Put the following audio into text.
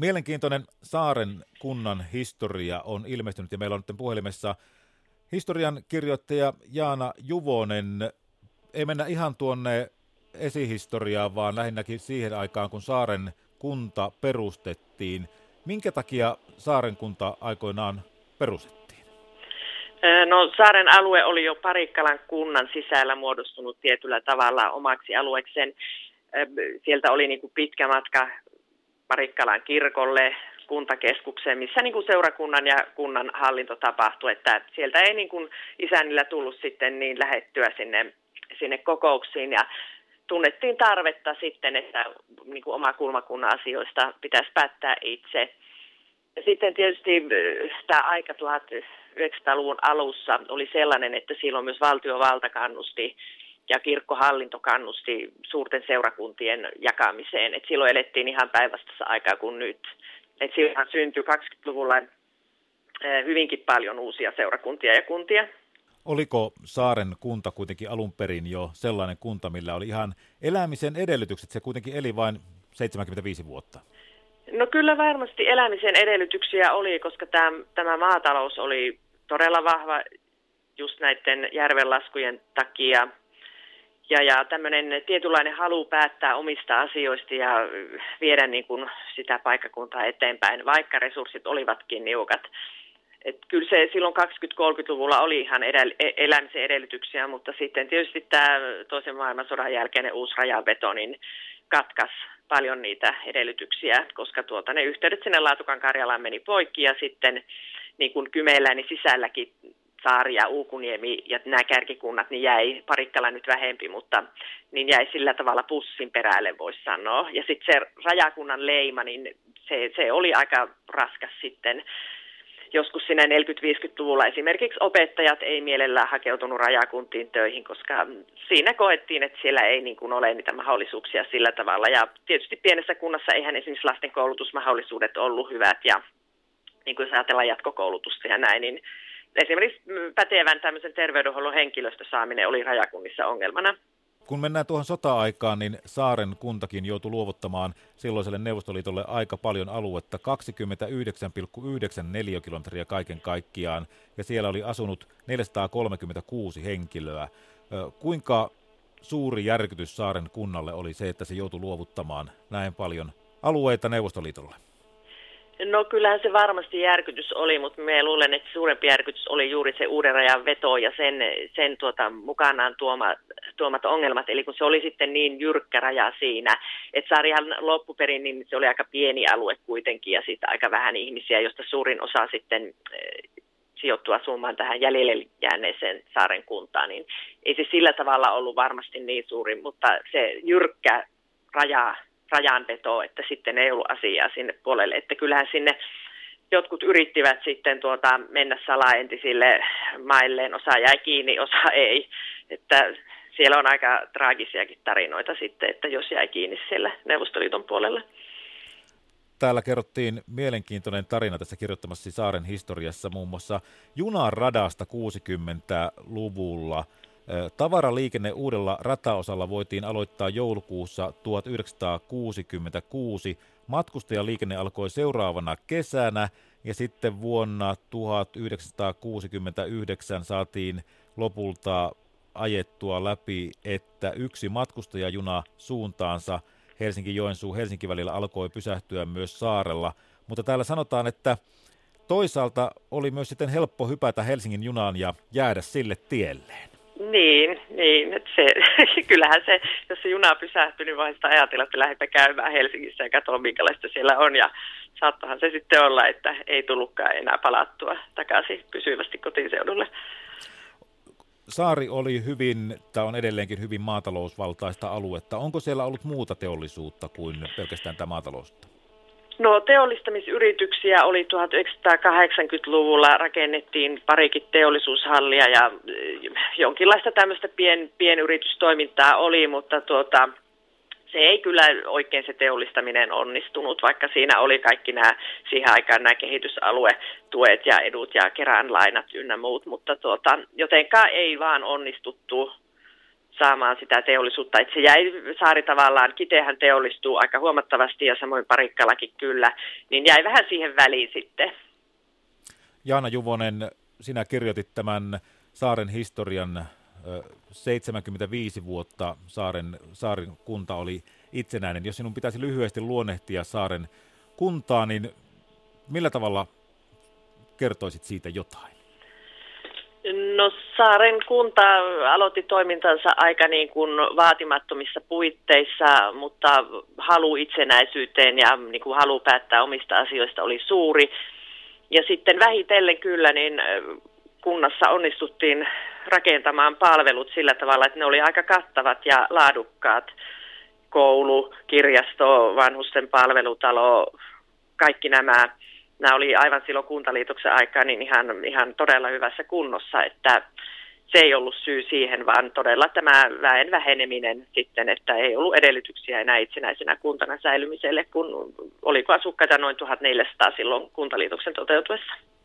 Mielenkiintoinen Saaren kunnan historia on ilmestynyt ja meillä on nyt puhelimessa historian kirjoittaja Jaana Juvonen. Ei mennä ihan tuonne esihistoriaan, vaan lähinnäkin siihen aikaan, kun Saaren kunta perustettiin. Minkä takia Saaren kunta aikoinaan perustettiin? No Saaren alue oli jo Parikkalan kunnan sisällä muodostunut tietyllä tavalla omaksi alueekseen. Sieltä oli niin kuin pitkä matka Parikkalan kirkolle, kuntakeskukseen, missä niin kuin seurakunnan ja kunnan hallinto tapahtui, että sieltä ei niin kuin isännillä tullut sitten niin lähettyä sinne, sinne kokouksiin ja tunnettiin tarvetta sitten, että niin kuin oma kulmakunnan asioista pitäisi päättää itse. Sitten tietysti tämä aika 1900-luvun alussa oli sellainen, että silloin myös valtiovalta kannusti ja kirkkohallinto kannusti suurten seurakuntien jakamiseen. Et silloin elettiin ihan päinvastaisessa aikaa kuin nyt. Et silloin syntyi 20-luvulla hyvinkin paljon uusia seurakuntia ja kuntia. Oliko Saaren kunta kuitenkin alun perin jo sellainen kunta, millä oli ihan elämisen edellytykset? Se kuitenkin eli vain 75 vuotta. No kyllä varmasti elämisen edellytyksiä oli, koska tämä, tämä maatalous oli todella vahva just näiden järvenlaskujen takia – ja, ja tämmöinen tietynlainen halu päättää omista asioista ja viedä niin kuin sitä paikkakuntaa eteenpäin, vaikka resurssit olivatkin niukat. Et kyllä se silloin 20-30-luvulla oli ihan edell- e-, elämisen edellytyksiä, mutta sitten tietysti tämä toisen maailmansodan jälkeinen uusi rajanveto niin katkas paljon niitä edellytyksiä, koska tuota, ne yhteydet sinne Laatukan Karjalaan meni poikki ja sitten niin kuin Kymeellä niin sisälläkin Saari ja Uukuniemi ja nämä kärkikunnat, niin jäi Parikkala nyt vähempi, mutta niin jäi sillä tavalla pussin perälle, voisi sanoa. Ja sitten se rajakunnan leima, niin se, se oli aika raskas sitten. Joskus sinne 40-50-luvulla esimerkiksi opettajat ei mielellään hakeutunut rajakuntiin töihin, koska siinä koettiin, että siellä ei niin kuin ole niitä mahdollisuuksia sillä tavalla. Ja tietysti pienessä kunnassa eihän esimerkiksi lasten koulutusmahdollisuudet ollut hyvät ja niin kuin jos ajatellaan jatkokoulutusta ja näin, niin esimerkiksi pätevän tämmöisen terveydenhuollon henkilöstösaaminen oli rajakunnissa ongelmana. Kun mennään tuohon sota-aikaan, niin Saaren kuntakin joutui luovuttamaan silloiselle Neuvostoliitolle aika paljon aluetta, 29,9 neliökilometriä kaiken kaikkiaan, ja siellä oli asunut 436 henkilöä. Kuinka suuri järkytys Saaren kunnalle oli se, että se joutui luovuttamaan näin paljon alueita Neuvostoliitolle? No kyllähän se varmasti järkytys oli, mutta me luulen, että suurempi järkytys oli juuri se uuden rajan veto ja sen, sen tuota, mukanaan tuoma, tuomat ongelmat. Eli kun se oli sitten niin jyrkkä raja siinä, että Saarihan loppuperin niin se oli aika pieni alue kuitenkin ja sitten aika vähän ihmisiä, josta suurin osa sitten eh, sijoittua asumaan tähän jäljelle jääneeseen saaren kuntaan, niin ei se sillä tavalla ollut varmasti niin suuri, mutta se jyrkkä raja rajanveto, että sitten ei ollut asiaa sinne puolelle. Että kyllähän sinne jotkut yrittivät sitten tuota mennä salaentisille mailleen, osa jäi kiinni, osa ei. Että siellä on aika traagisiakin tarinoita sitten, että jos jäi kiinni siellä Neuvostoliiton puolella. Täällä kerrottiin mielenkiintoinen tarina tässä kirjoittamassa Saaren historiassa muun muassa junaradasta 60-luvulla – Tavaraliikenne uudella rataosalla voitiin aloittaa joulukuussa 1966. Matkustajaliikenne alkoi seuraavana kesänä ja sitten vuonna 1969 saatiin lopulta ajettua läpi, että yksi matkustajajuna suuntaansa Helsinki-Joensuu-Helsinki välillä alkoi pysähtyä myös saarella. Mutta täällä sanotaan, että toisaalta oli myös sitten helppo hypätä Helsingin junaan ja jäädä sille tielleen. Niin, niin että se, kyllähän se, jos se juna pysähtyy, niin vaan sitä ajatella, että lähdetään käymään Helsingissä ja katsoa, minkälaista siellä on. Ja saattahan se sitten olla, että ei tullutkaan enää palattua takaisin pysyvästi kotiseudulle. Saari oli hyvin, tämä on edelleenkin hyvin maatalousvaltaista aluetta. Onko siellä ollut muuta teollisuutta kuin pelkästään tämä maataloutta? No teollistamisyrityksiä oli 1980-luvulla, rakennettiin parikin teollisuushallia ja eh, jonkinlaista tämmöistä pien, pienyritystoimintaa oli, mutta tuota, se ei kyllä oikein se teollistaminen onnistunut, vaikka siinä oli kaikki nämä siihen aikaan nämä kehitysaluetuet ja edut ja kerään lainat ynnä muut, mutta tuota, jotenkaan ei vaan onnistuttu saamaan sitä teollisuutta. Että se jäi saari tavallaan, Kitehän teollistuu aika huomattavasti ja samoin Parikkalakin kyllä, niin jäi vähän siihen väliin sitten. Jaana Juvonen, sinä kirjoitit tämän saaren historian 75 vuotta saaren, saaren kunta oli itsenäinen. Jos sinun pitäisi lyhyesti luonnehtia saaren kuntaa, niin millä tavalla kertoisit siitä jotain? No Saaren kunta aloitti toimintansa aika niin kuin vaatimattomissa puitteissa, mutta halu itsenäisyyteen ja niin kuin halu päättää omista asioista oli suuri. Ja sitten vähitellen kyllä niin kunnassa onnistuttiin rakentamaan palvelut sillä tavalla, että ne oli aika kattavat ja laadukkaat. Koulu, kirjasto, vanhusten palvelutalo, kaikki nämä nämä oli aivan silloin kuntaliitoksen aikaa niin ihan, ihan todella hyvässä kunnossa, että se ei ollut syy siihen, vaan todella tämä väen väheneminen sitten, että ei ollut edellytyksiä enää itsenäisenä kuntana säilymiselle, kun oliko asukkaita noin 1400 silloin kuntaliitoksen toteutuessa.